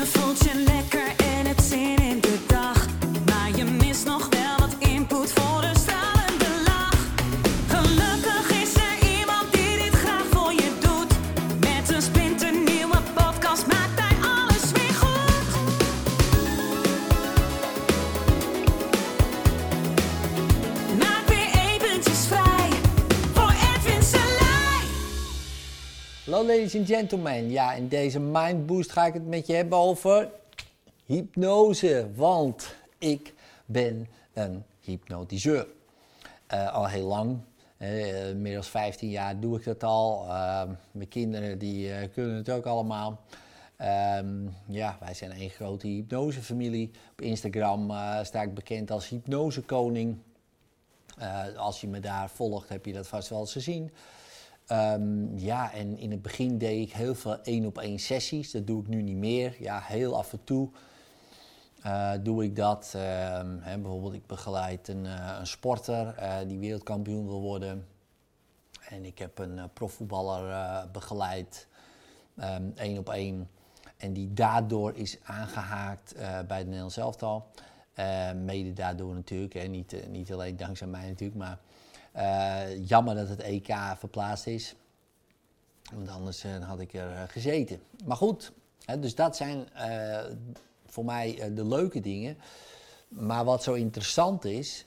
Je voelt Ladies and gentlemen. Ja, in deze Mind Boost ga ik het met je hebben over hypnose. Want ik ben een hypnotiseur. Eh, al heel lang. Eh inmiddels 15 jaar doe ik dat al. Eh, mijn kinderen die eh, kunnen het ook allemaal. Ehm, ja, wij zijn een grote hypnosefamilie. Op Instagram sta ik bekend als hypnosekoning. Als je me daar volgt, heb je dat vast wel eens gezien. Ehm, ja, en in het begin deed ik heel veel één op één sessies. Dat doe ik nu niet meer. Ja, heel af en toe eh, doe ik dat. Ehm, hè, bijvoorbeeld, ik begeleid een, eh, een sporter eh, die wereldkampioen wil worden. En ik heb een profvoetballer begeleid, één op één. En die daardoor is aangehaakt eh, bij het Nederlands elftal. Mede daardoor natuurlijk, hè. Niet, niet alleen dankzij mij natuurlijk, maar eh, jammer dat het EK verplaatst is. Want anders eh, had ik er eh, gezeten. Maar goed, hè, dus dat zijn voor mij de leuke dingen. Maar wat zo interessant is,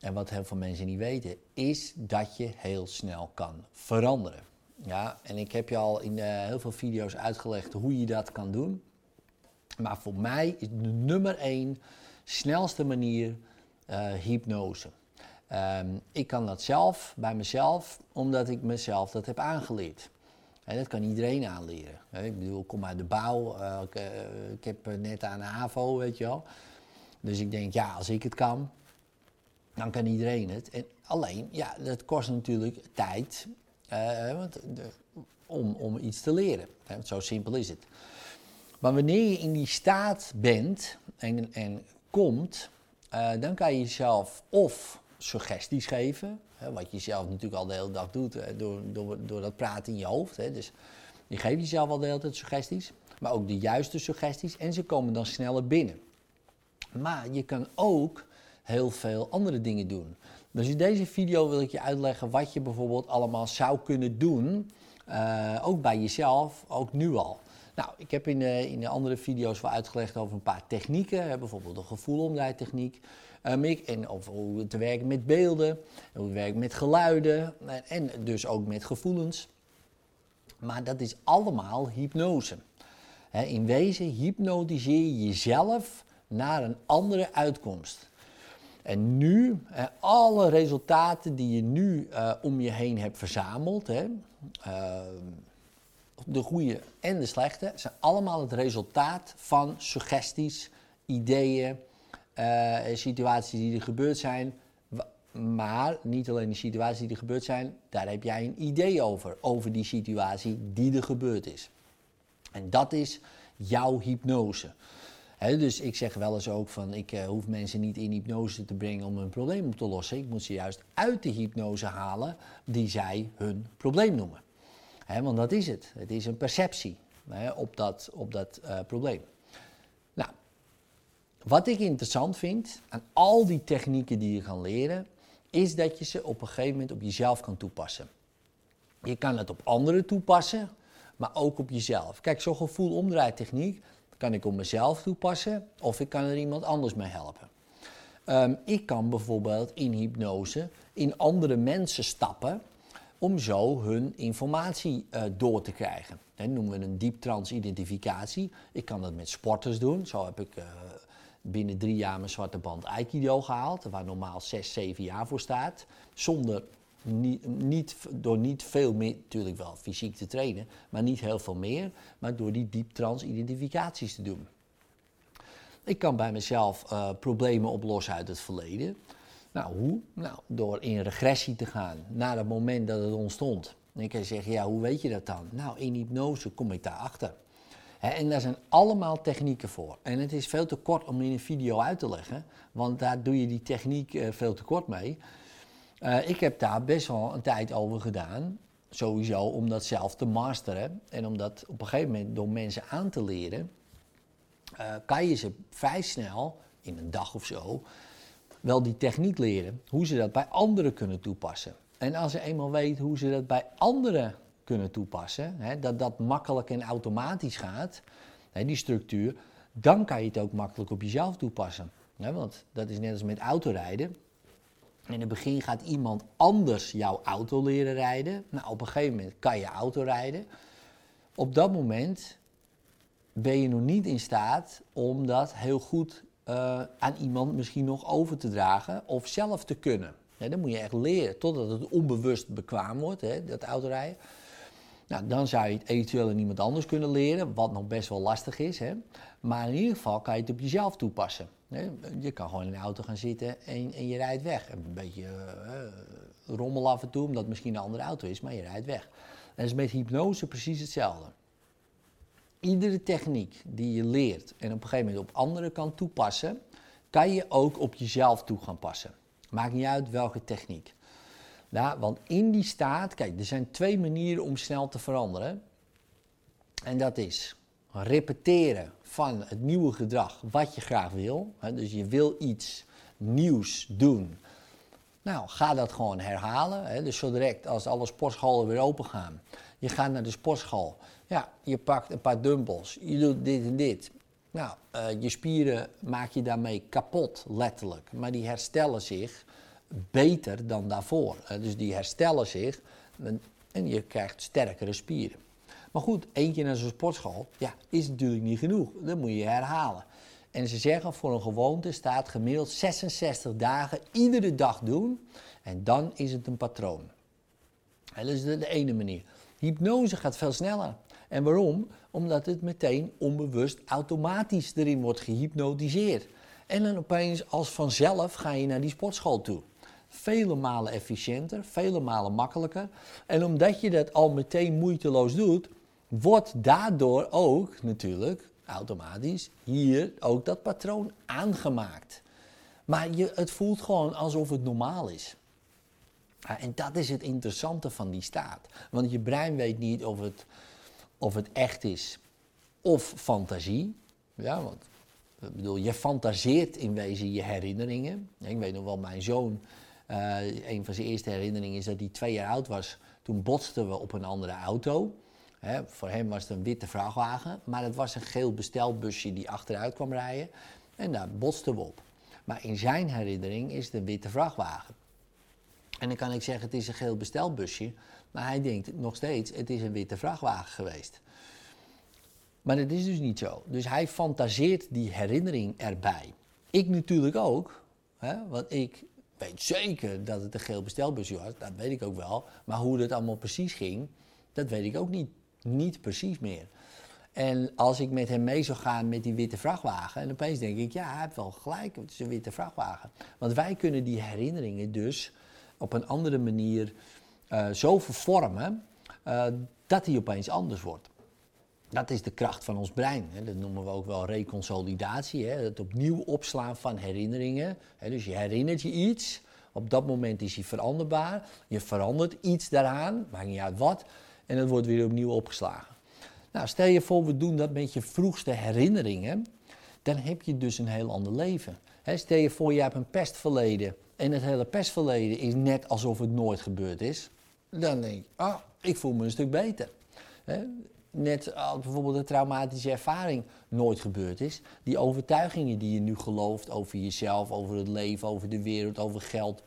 en wat heel veel mensen niet weten, is dat je heel snel kan veranderen. Ja, en ik heb je al in heel veel video's uitgelegd hoe je dat kan doen. Maar voor mij is de nummer één snelste manier hypnose. Ehm, ik kan dat zelf, bij mezelf, omdat ik mezelf dat heb aangeleerd. En dat kan iedereen aanleren. Ik bedoel, ik kom uit de bouw, eh, ik, eh, ik heb eh, net aan de HAVO, weet je wel. Dus ik denk, ja, als ik het kan, dan kan iedereen het. En alleen, ja, dat kost natuurlijk tijd want de- om, om iets te leren. Hè, zo simpel is het. Maar wanneer je in die staat bent en, en komt, dan kan je jezelf of suggesties geven, hè, wat je zelf natuurlijk al de hele dag doet hè, door, door, door dat praten in je hoofd. Hè, dus je geeft jezelf al de hele tijd suggesties, maar ook de juiste suggesties en ze komen dan sneller binnen. Maar je kan ook heel veel andere dingen doen. Dus in deze video wil ik je uitleggen wat je bijvoorbeeld allemaal zou kunnen doen. eh, ook bij jezelf, ook nu al. Nou, ik heb in de, in de andere video's wel uitgelegd over een paar technieken. Bijvoorbeeld de gevoelomdraaitechniek. Eh, ik- en over hoe te werken met beelden, hoe te werken met geluiden en, dus ook met gevoelens. Maar dat is allemaal hypnose. In wezen hypnotiseer je jezelf naar een andere uitkomst. En nu, alle resultaten die je nu eh, om je heen hebt verzameld, hè, eh, de goede en de slechte, zijn allemaal het resultaat van suggesties, ideeën, eh, situaties die er gebeurd zijn. Maar niet alleen de situaties die er gebeurd zijn, daar heb jij een idee over, over die situatie die er gebeurd is. En dat is jouw hypnose. Dus ik zeg wel eens ook van, ik eh, hoef mensen niet in hypnose te brengen om hun probleem op te lossen. Ik moet ze juist uit de hypnose halen die zij hun probleem noemen. Hè, want dat is het. Het is een perceptie op dat, op dat eh, probleem. Wat ik interessant vind aan al die technieken die je kan leren, is dat je ze op een gegeven moment op jezelf kan toepassen. Je kan het op anderen toepassen, maar ook op jezelf. Kijk, zo'n gevoel-omdraaitechniek kan ik op mezelf toepassen of ik kan er iemand anders mee helpen. Ehm, ik kan bijvoorbeeld in hypnose in andere mensen stappen om zo hun informatie eh, door te krijgen. Dat noemen we een diep trans-identificatie. Ik kan dat met sporters doen. Zo heb ik eh, binnen drie jaar mijn zwarte band Aikido gehaald, waar normaal zes, zeven jaar voor staat. Zonder niet, door niet veel meer, natuurlijk wel fysiek te trainen, maar niet heel veel meer, maar door die diep trans-identificaties te doen. Ik kan bij mezelf eh, problemen oplossen uit het verleden. Nou, hoe? Nou, door in regressie te gaan naar het moment dat het ontstond. En ik kan zeggen, ja, hoe weet je dat dan? Nou, in hypnose kom ik daarachter. En daar zijn allemaal technieken voor. En het is veel te kort om in een video uit te leggen, want daar doe je die techniek eh, veel te kort mee. Eh, ik heb daar best wel een tijd over gedaan. Sowieso om dat zelf te masteren. En om dat op een gegeven moment door mensen aan te leren. eh, kan je ze vrij snel, in een dag of zo, wel die techniek leren. Hoe ze dat bij anderen kunnen toepassen. En als ze eenmaal weten hoe ze dat bij anderen kunnen toepassen, hè, dat dat makkelijk en automatisch gaat, hè, die structuur, dan kan je het ook makkelijk op jezelf toepassen. Hè, want dat is net als met autorijden. In het begin gaat iemand anders jouw auto leren rijden. Nou, op een gegeven moment kan je auto rijden. Op dat moment ben je nog niet in staat om dat heel goed uh, aan iemand misschien nog over te dragen of zelf te kunnen. Ja, dan moet je echt leren totdat het onbewust bekwaam wordt, hè, dat autorijden. Nou, dan zou je het eventueel aan iemand anders kunnen leren, wat nog best wel lastig is. Hè. Maar in ieder geval kan je het op jezelf toepassen. Hè. Je kan gewoon in de auto gaan zitten en, en je rijdt weg. Een beetje uh, rommel af en toe, omdat het misschien een andere auto is, maar je rijdt weg. Dat is met hypnose precies hetzelfde. Iedere techniek die je leert en op een gegeven moment op anderen kan toepassen, kan je ook op jezelf toe gaan passen. Maakt niet uit welke techniek. Ja, want in die staat, kijk, er zijn twee manieren om snel te veranderen. En dat is repeteren van het nieuwe gedrag wat je graag wil. Dus je wil iets nieuws doen. Nou, ga dat gewoon herhalen. Dus zo als alle sportscholen weer open gaan. Je gaat naar de sportschool. Ja, je pakt een paar dumbbells. Je doet dit en dit. Nou, uh, je spieren maak je daarmee kapot, letterlijk. Maar die herstellen zich beter dan daarvoor. dus die herstellen zich en je krijgt sterkere spieren. Maar goed, één keer naar zo'n sportschool, ja, is natuurlijk niet genoeg. Dat moet je herhalen. En ze zeggen voor een gewoonte staat gemiddeld 66 dagen iedere dag doen. En dan is het een patroon. En dat is de, de ene manier. Hypnose gaat veel sneller. En waarom? Omdat het meteen onbewust automatisch erin wordt gehypnotiseerd. En dan opeens als vanzelf ga je naar die sportschool toe vele malen efficiënter, vele malen makkelijker. En omdat je dat al meteen moeiteloos doet, wordt daardoor ook natuurlijk automatisch hier ook dat patroon aangemaakt. Maar je, het voelt gewoon alsof het normaal is. en dat is het interessante van die staat. Want je brein weet niet of het, of het echt is of fantasie. Ja, want ik bedoel, je fantaseert in wezen je herinneringen. Ik weet nog wel, mijn zoon uh, een van zijn eerste herinneringen is dat hij twee jaar oud was. Toen botsten we op een andere auto. voor hem was het een witte vrachtwagen, maar het was een geel bestelbusje die achteruit kwam rijden. En daar botsten we op. Maar in zijn herinnering is het een witte vrachtwagen. En dan kan ik zeggen, het is een geel bestelbusje. Maar hij denkt nog steeds, het is een witte vrachtwagen geweest. Maar dat is dus niet zo. Dus hij fantaseert die herinnering erbij. Ik natuurlijk ook. Want ik weet zeker dat het een geel bestelbusje was, dat weet ik ook wel. Maar hoe dat allemaal precies ging, dat weet ik ook niet, niet precies meer. En als ik met hem mee zou gaan met die witte vrachtwagen, en opeens denk ik, ja, hij heeft wel gelijk, het is een witte vrachtwagen. Want wij kunnen die herinneringen dus op een andere manier uh, zo vervormen uh, dat die opeens anders wordt. Dat is de kracht van ons brein. Hè. Dat noemen we ook wel reconsolidatie. Hè. Het opnieuw opslaan van herinneringen. Hè. Dus je herinnert je iets. Op dat moment is hij veranderbaar. Je verandert iets daaraan, maakt niet uit wat. En het wordt weer opnieuw opgeslagen. Nou, stel je voor, we doen dat met je vroegste herinneringen. Dan heb je dus een heel ander leven. stel je voor, je hebt een pestverleden. En het hele pestverleden is net alsof het nooit gebeurd is. Dan denk ik, ah, ik voel me een stuk beter net als bijvoorbeeld een traumatische ervaring nooit gebeurd is. Die overtuigingen die je nu gelooft over jezelf, over het leven, over de wereld, over geld,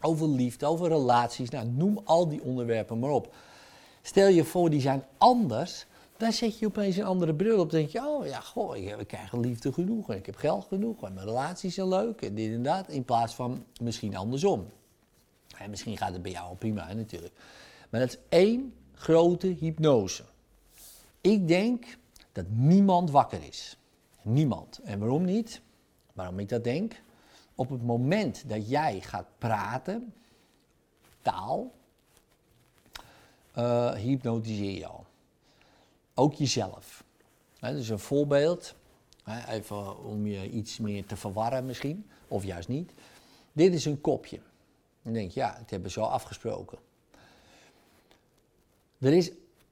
over liefde, over relaties. Nou, noem al die onderwerpen maar op. Stel je voor, die zijn anders. Dan zet je opeens een andere bril op. Dan denk je, oh ja, goh, ik, krijg liefde genoeg. En ik heb geld genoeg. En mijn relaties zijn leuk. En dit en dat. In plaats van misschien andersom. En misschien gaat het bij jou al prima natuurlijk. Maar dat is één grote hypnose. Ik denk dat niemand wakker is. Niemand. En waarom niet? Waarom ik dat denk? Op het moment dat jij gaat praten, taal, uh, hypnotiseer je al. Ook jezelf. He, dus een voorbeeld, even om je iets meer te verwarren misschien, of juist niet. Dit is een kopje. Dan denk je, ja, het hebben we zo afgesproken. Er is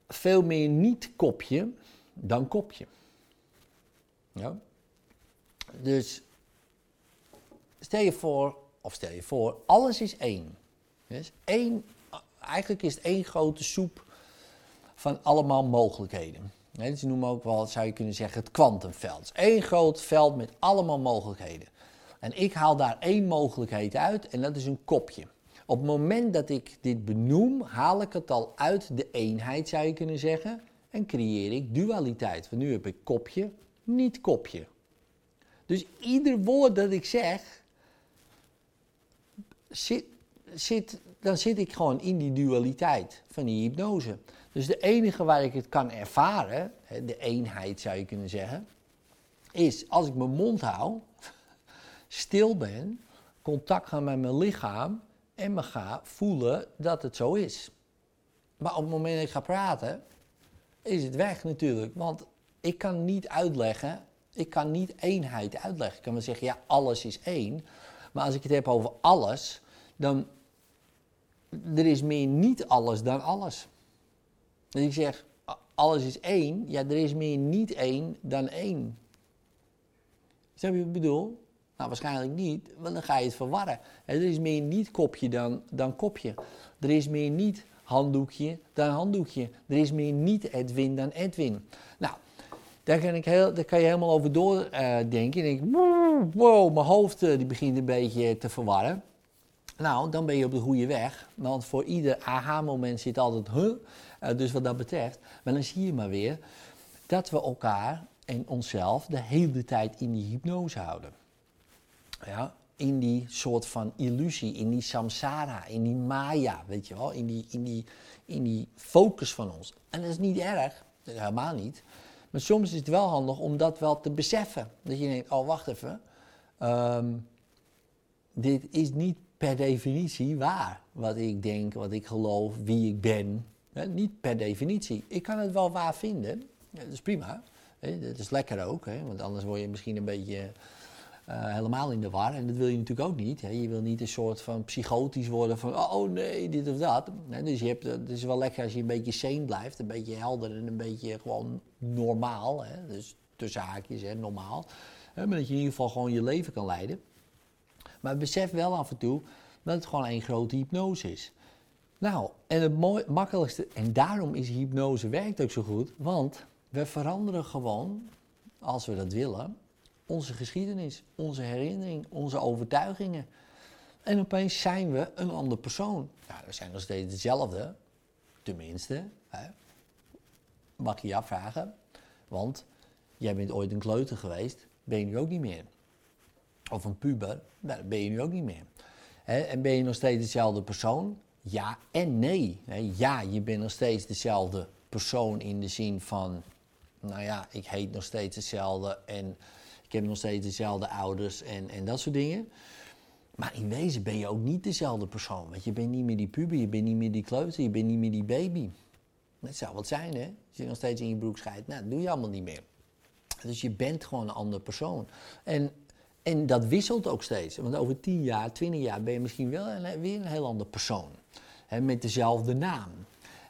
veel meer niet-kopje dan kopje. Ja? Dus stel je voor, of stel je voor, alles is één. Dus één eigenlijk is het één grote soep van allemaal mogelijkheden. dus ze noemen ook wel, zou je kunnen zeggen, het kwantumveld. Eén groot veld met allemaal mogelijkheden. En ik haal daar één mogelijkheid uit en dat is een kopje. Op het moment dat ik dit benoem, haal ik het al uit de eenheid, zou je kunnen zeggen. En creëer ik dualiteit. Want nu heb ik kopje, niet kopje. Dus ieder woord dat ik zeg, zit, dan zit ik gewoon in die dualiteit van die hypnose. Dus de enige waar ik het kan ervaren, de eenheid zou je kunnen zeggen, is als ik mijn mond hou, stil ben, contact ga met mijn lichaam en me ga voelen dat het zo is. Maar op het moment dat ik ga praten, is het weg natuurlijk. Want ik kan niet uitleggen, ik kan niet eenheid uitleggen. Ik kan wel zeggen, ja, alles is één. Maar als ik het heb over alles, dan er is meer niet alles dan alles. Dus ik zeg, alles is één. Ja, er is meer niet één dan één. Snap je wat ik bedoel? Nou, waarschijnlijk niet, want dan ga je het verwarren. Er is meer niet kopje dan, dan kopje. Er is meer niet handdoekje dan handdoekje. Er is meer niet Edwin dan Edwin. Nou, daar kan, ik heel, daar kan je helemaal over doordenken. Uh, denk je wow, mijn hoofd uh, die begint een beetje te verwarren. Nou, dan ben je op de goede weg. Want voor ieder aha-moment zit altijd huh. Uh, dus wat dat betreft. Maar dan zie je maar weer dat we elkaar en onszelf de hele tijd in die hypnose houden. Ja, in die soort van illusie, in die samsara, in die maya, weet je wel, in die, in die, in die focus van ons. En dat is niet erg, helemaal niet. Maar soms is het wel handig om dat wel te beseffen. Dat je denkt, oh wacht even, um, dit is niet per definitie waar. Wat ik denk, wat ik geloof, wie ik ben. niet per definitie. Ik kan het wel waar vinden. dat is prima. dat is lekker ook. want anders word je misschien een beetje uh, helemaal in de war. En dat wil je natuurlijk ook niet. Je wil niet een soort van psychotisch worden van... oh nee, dit of dat. dus je hebt, het is wel lekker als je een beetje sane blijft. Een beetje helder en een beetje gewoon normaal. Dus tussen haakjes, normaal. maar dat je in ieder geval gewoon je leven kan leiden. Maar besef wel af en toe dat het gewoon één grote hypnose is. Nou, en het mooi, makkelijkste, en daarom is hypnose werkt ook zo goed, want we veranderen gewoon, als we dat willen, onze geschiedenis, onze herinnering, onze overtuigingen. En opeens zijn we een ander persoon. Ja, we zijn nog steeds hetzelfde, tenminste. Hè. Mag je je afvragen, want jij bent ooit een kleuter geweest, ben je nu ook niet meer of een puber, nou, ben je nu ook niet meer. en ben je nog steeds dezelfde persoon? Ja en nee. ja, je bent nog steeds dezelfde persoon in de zin van, nou ja, ik heet nog steeds hetzelfde en heb nog steeds dezelfde ouders en, en dat soort dingen. Maar in wezen ben je ook niet dezelfde persoon. Want je bent niet meer die puber, je bent niet meer die kleuter, je bent niet meer die baby. Dat zou wat zijn, hè? Als je nog steeds in je broek nou, dat doe je allemaal niet meer. Dus je bent gewoon een andere persoon. En en dat wisselt ook steeds. Want over 10 jaar, 20 jaar ben je misschien wel weer een heel ander persoon. Met dezelfde naam.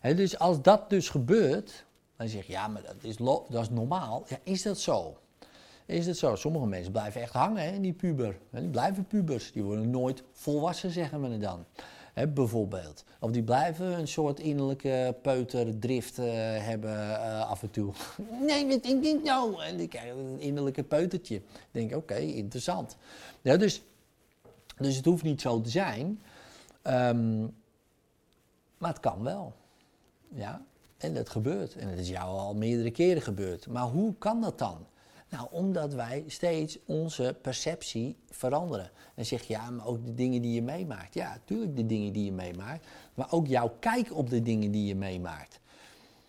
Dus als dat dus gebeurt, dan zeg je ja, maar dat is, dat is normaal. Ja, is dat zo? Is dat zo? Sommige mensen blijven echt hangen hè, in die puber. Die blijven pubers. Die worden nooit volwassen, zeggen we het dan bijvoorbeeld. Of die blijven een soort innerlijke peuterdrift uh, hebben uh, af en toe. nee, wat denk ik nou? En die krijgen een innerlijke peutertje. Denk, oké, interessant. Ja, dus, dus het hoeft niet zo te zijn. Um, maar het kan wel. Ja, en dat gebeurt. En het is jou al meerdere keren gebeurd. Maar hoe kan dat dan? Nou, omdat wij steeds onze perceptie veranderen. En zeg je, ja, maar ook de dingen die je meemaakt. Ja, natuurlijk de dingen die je meemaakt. Maar ook jouw kijk op de dingen die je meemaakt.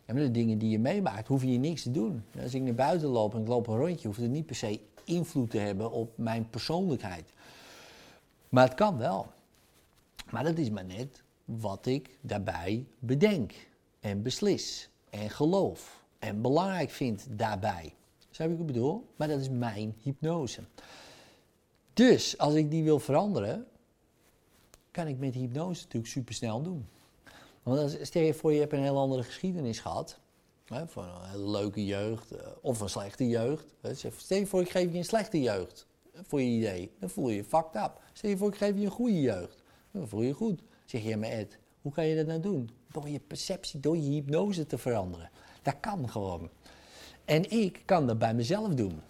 En de dingen die je meemaakt, hoef je niks te doen. Als ik naar buiten loop en ik loop een rondje, hoeft het niet per se invloed te hebben op mijn persoonlijkheid. Maar het kan wel. Maar dat is maar net wat ik daarbij bedenk en beslis en geloof en belangrijk vind daarbij. Snap ik wat ik bedoel? Maar dat is mijn hypnose. Dus als ik die wil veranderen, kan ik met hypnose natuurlijk supersnel doen. Want stel je voor, je hebt een heel andere geschiedenis gehad. Hè, voor een hele leuke jeugd eh, of een slechte jeugd. Stel je voor, ik geef je een slechte jeugd voor je idee. Dan voel je je fucked up. Stel je voor, ik geef je een goede jeugd. Dan voel je goed. Zeg je, maar Ed, hoe kan je dat nou doen? Door je perceptie, door je hypnose te veranderen. Dat kan gewoon. En ik kan dat bij mezelf doen.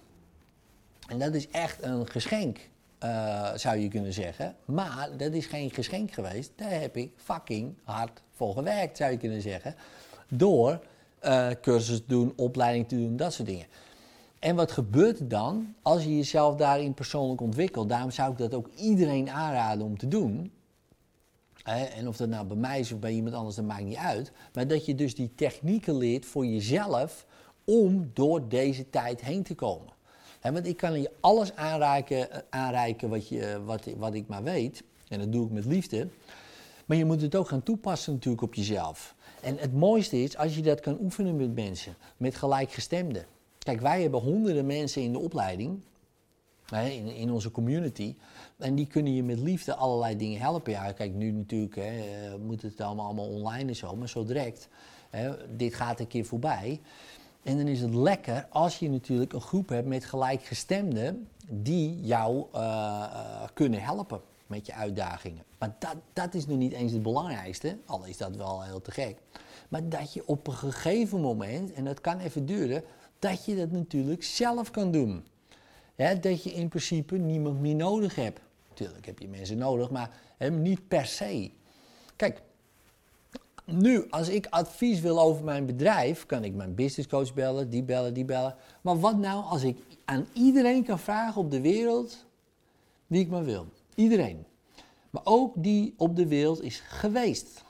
En dat is echt een geschenk, eh, zou je kunnen zeggen. Maar dat is geen geschenk geweest. Daar heb ik fucking hard voor gewerkt, zou je kunnen zeggen. Door eh cursus te doen, opleiding te doen, dat soort dingen. En wat gebeurt er dan als je jezelf daarin persoonlijk ontwikkelt? Daarom zou ik dat ook iedereen aanraden om te doen. En of dat nou bij mij is of bij iemand anders, dat maakt niet uit. Maar dat je dus die technieken leert voor jezelf om door deze tijd heen te komen. Want ik kan je alles aanreiken, eh, aanreiken wat, je, wat, wat ik maar weet. En dat doe ik met liefde. Maar je moet het ook gaan toepassen natuurlijk op jezelf. En het mooiste is als je dat kan oefenen met mensen, met gelijkgestemden. Kijk, wij hebben honderden mensen in de opleiding, in onze community. En die kunnen je met liefde allerlei dingen helpen. Ja, kijk, nu natuurlijk hè, eh, moet het allemaal, allemaal online en zo, maar zo direct. Hè, dit gaat een keer voorbij. En dan is het lekker als je natuurlijk een groep hebt met gelijkgestemden die jou eh, eh, kunnen helpen met je uitdagingen. Maar dat, dat is nu niet eens het belangrijkste, al is dat wel heel te gek. Maar dat je op een gegeven moment, en dat kan even duren, dat je dat natuurlijk zelf kan doen. Dat je in principe niemand meer nodig hebt. Natuurlijk heb je mensen nodig, maar niet per se. Kijk, nu, als ik advies wil over mijn bedrijf, kan ik mijn businesscoach bellen, die bellen, die bellen. Maar wat nou als ik aan iedereen kan vragen op de wereld wie ik maar wil? Iedereen. Maar ook die op de wereld is geweest.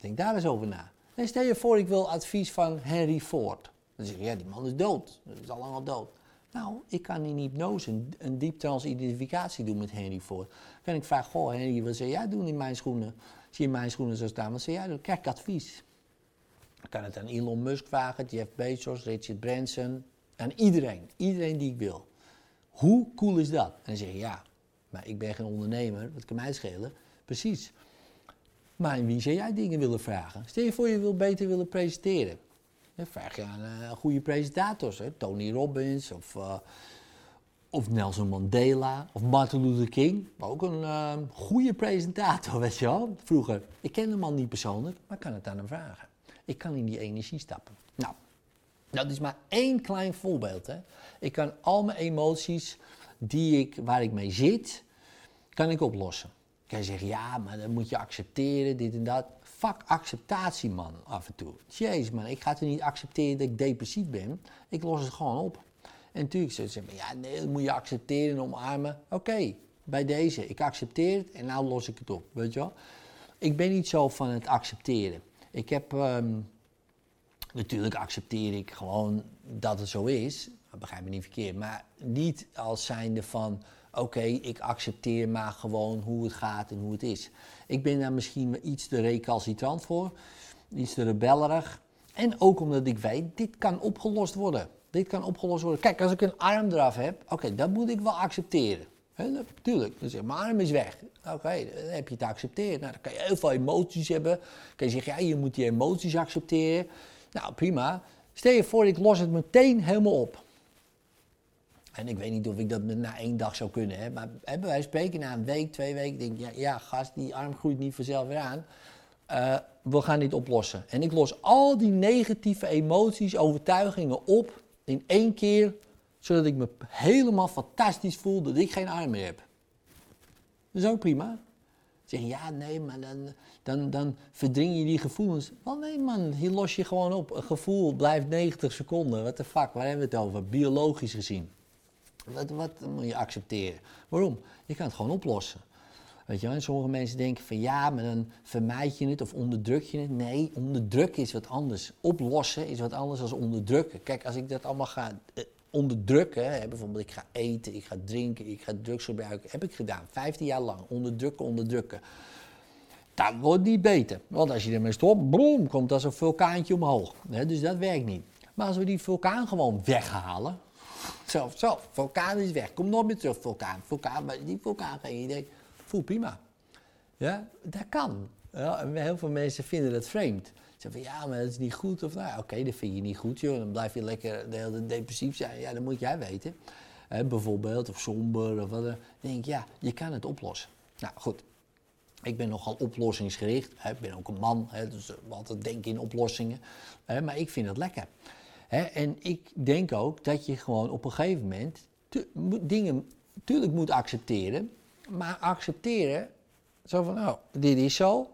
Denk daar eens over na. Stel je voor, ik wil advies van Henry Ford. Dan zeg je, ja, die man is dood. Dat is al lang al dood. Nou, ik kan in hypnose een, een dieptrans identificatie doen met Henry Ford. Dan kan ik vragen, goh Henry, wat zou jij doen in mijn schoenen? Als je mijn schoenen zou staan, wat zou jij ik advies. Ik kan het aan Elon Musk vragen, Jeff Bezos, Richard Branson. Aan iedereen. Iedereen die ik wil. Hoe cool is dat? En dan zeg je, ja, maar ik ben geen ondernemer, wat kan mij schelen? Precies. Maar wie zou jij dingen willen vragen? Stel je voor je wil beter willen presenteren. Dan vraag je aan eh, goede presentators, hè? Tony Robbins of, eh, of Nelson Mandela of Martin Luther King. Ook een eh, goede presentator, weet je wel. Vroeger, ik ken de man niet persoonlijk, maar kan het aan hem vragen. Ik kan in die energie stappen. Nou, dat is maar één klein voorbeeld. Hè. Ik kan al mijn emoties die ik, waar ik mee zit, kan ik oplossen. Kan je zeggen, ja, maar dan moet je accepteren, dit en dat. Fuck acceptatie, man, af en toe. Jezus, man, ik ga het niet accepteren dat ik depressief ben. Ik los het gewoon op. En natuurlijk zullen ze zeggen, ja, nee, dat moet je accepteren en omarmen. Oké, bij deze, ik accepteer het en nou los ik het op, weet je wel. Ik ben niet zo van het accepteren. Ik heb, ehm, natuurlijk accepteer ik gewoon dat het zo is. Begrijp me niet verkeerd. Maar niet als zijnde van, oké, ik accepteer maar gewoon hoe het gaat en hoe het is. Ik ben daar misschien iets te recalcitrant voor, iets te rebellerig. En ook omdat ik weet, dit kan opgelost worden. Dit kan opgelost worden. Kijk, als ik een arm eraf heb, oké, dat moet ik wel accepteren. He, natuurlijk, dan zeg je, mijn arm is weg. Oké, dan heb je het accepteren. Nou, dan kan je heel veel emoties hebben. Dan kan je zeggen, ja, je moet die emoties accepteren. Nou, prima. Stel je voor, ik los het meteen helemaal op. En ik weet niet of ik dat na één dag zou kunnen. Hè? Maar hebben wij spreken na een week, twee weken, denk ik, ja, gast, die arm groeit niet vanzelf weer aan. Uh, we gaan dit oplossen. En ik los al die negatieve emoties, overtuigingen op in één keer, zodat ik me helemaal fantastisch voel dat ik geen arm meer heb. Dat is ook prima. Zeg je, ja, nee, maar dan, dan, dan verdring je die gevoelens. Wel nee man, hier los je gewoon op. Een gevoel blijft 90 seconden. What the fuck, waar hebben we het over? Biologisch gezien. Wat, wat moet je accepteren? Waarom? Je kan het gewoon oplossen. Weet je wel? Sommige mensen denken van ja, maar dan vermijd je het of onderdruk je het. Nee, onderdrukken is wat anders. Oplossen is wat anders dan onderdrukken. Kijk, als ik dat allemaal ga eh, onderdrukken, bijvoorbeeld ik ga eten, ik ga drinken, ik ga drugs gebruiken, heb ik gedaan, 15 jaar lang, onderdrukken, onderdrukken. Dat wordt niet beter. Want als je ermee stopt, brom, komt als een vulkaantje omhoog. Hè, dus dat werkt niet. Maar als we die vulkaan gewoon weghalen, zo, zo, vulkaan is weg. Kom nog meer terug, vulkaan. Vulkaan, maar die vulkaan, geen idee. Voel prima. Ja, dat kan. Ja, heel veel mensen vinden dat vreemd. Ze Zeg van ja, maar dat is niet goed. Of nou, oké, dat vind je niet goed, joh. Dan blijf je lekker de hele depressief zijn. Ja, dat moet jij weten. Bijvoorbeeld, of somber of wat. Dan denk ja, je kan het oplossen. Nou, goed. Ik ben nogal oplossingsgericht. Ik ben ook een man, dus altijd denken in oplossingen. Maar ik vind het lekker. En ik denk ook dat je gewoon op een gegeven moment dingen natuurlijk moet accepteren. Maar accepteren, zo van, nou, dit is zo.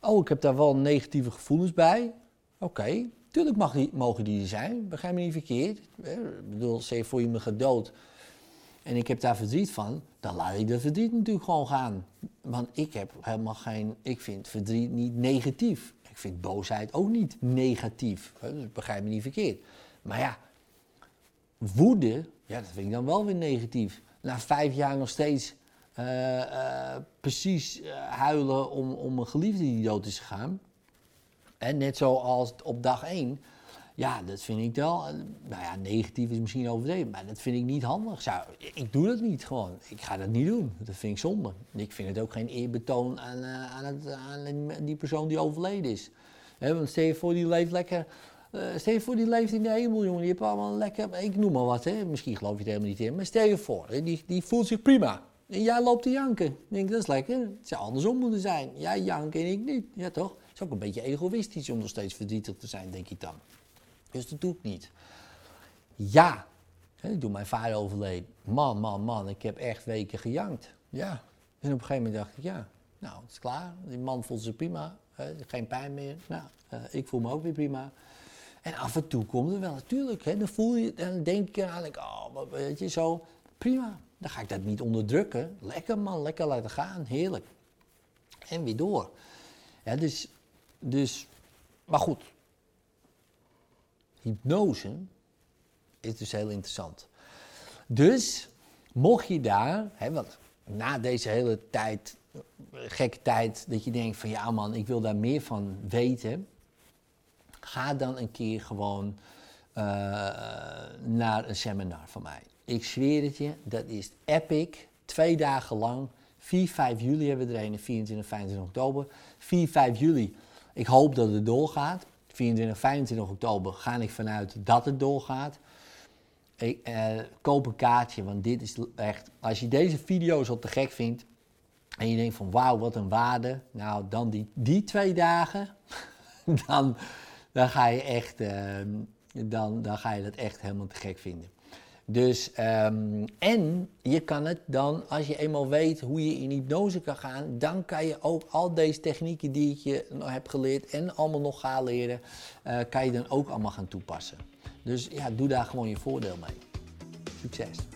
Oh, ik heb daar wel negatieve gevoelens bij. Oké, tuurlijk mag die, mogen die er zijn. Begrijp me niet verkeerd. hè. Ik bedoel, je voor je me gaat dood en ik heb daar verdriet van, dan laat ik dat verdriet natuurlijk gewoon gaan. Want ik heb helemaal geen, ik vind verdriet niet negatief. Ik vind boosheid ook niet negatief. Dus begrijp me niet verkeerd. Maar ja, woede, ja, dat vind ik dan wel weer negatief. Na vijf jaar nog steeds eh, eh, precies eh, huilen om, om een geliefde die dood is gegaan. En net zoals op dag één. Ja, dat vind ik wel. Nou ja, negatief is misschien overdreven, maar dat vind ik niet handig. Zou, ik doe dat niet gewoon. Ik ga dat niet doen. Dat vind ik zonde. Ik vind het ook geen eerbetoon aan, aan, het, aan die persoon die overleden is. Want stel je voor, die leeft lekker. Eh, stel je voor, die leeft in de hemel, jongen. Die heeft allemaal lekker. Ik noem maar wat, hè. Misschien geloof je het helemaal niet in. Maar stel je voor, die, die voelt zich prima. En jij loopt te janken. Ik denk, dat is lekker. Het zou andersom moeten zijn. Jij janken en ik niet. Ja, toch? Het is ook een beetje egoïstisch om nog steeds verdrietig te zijn, denk ik dan. Dus dat doe ik niet. Ja, hè, toen mijn vader overleed. Man, man, man, ik heb echt weken gejankt. Ja. En op een gegeven moment dacht ik, ja, nou, het is klaar. Die man voelt zich prima. Geen pijn meer. Nou, eh, ik voel me ook weer prima. En af en toe komt er wel, natuurlijk. Hè, dan voel je, dan denk ik aan, ik, oh, weet je, zo, prima. Dan ga ik dat niet onderdrukken. Lekker man, lekker laten gaan, heerlijk. En weer door. Ja, dus, dus, maar goed. Hypnose is dus heel interessant. Dus, mocht je daar, hè, want na deze hele tijd, gekke tijd, dat je denkt van ja man, ik wil daar meer van weten. Ga dan een keer gewoon eh, naar een seminar van mij. Ik zweer het je, dat is epic. Twee dagen lang. 4, 5 juli hebben we er een, 24, 25 oktober. 4, 5 juli, ik hoop dat het doorgaat. 24, 25 oktober ga ik vanuit dat het doorgaat. Eh, koop een kaartje, want dit is echt... Als je deze video's al te gek vindt en je denkt van wauw, wat een waarde. Nou, dan die, die twee dagen, dan, dan ga je echt... ehm, dan, dan ga je dat echt helemaal te gek vinden. Dus, ehm, en je kan het dan, als je eenmaal weet hoe je in hypnose kan gaan, dan kan je ook al deze technieken die ik je nog heb geleerd en allemaal nog ga leren, eh, kan je dan ook allemaal gaan toepassen. Dus ja, doe daar gewoon je voordeel mee. Succes!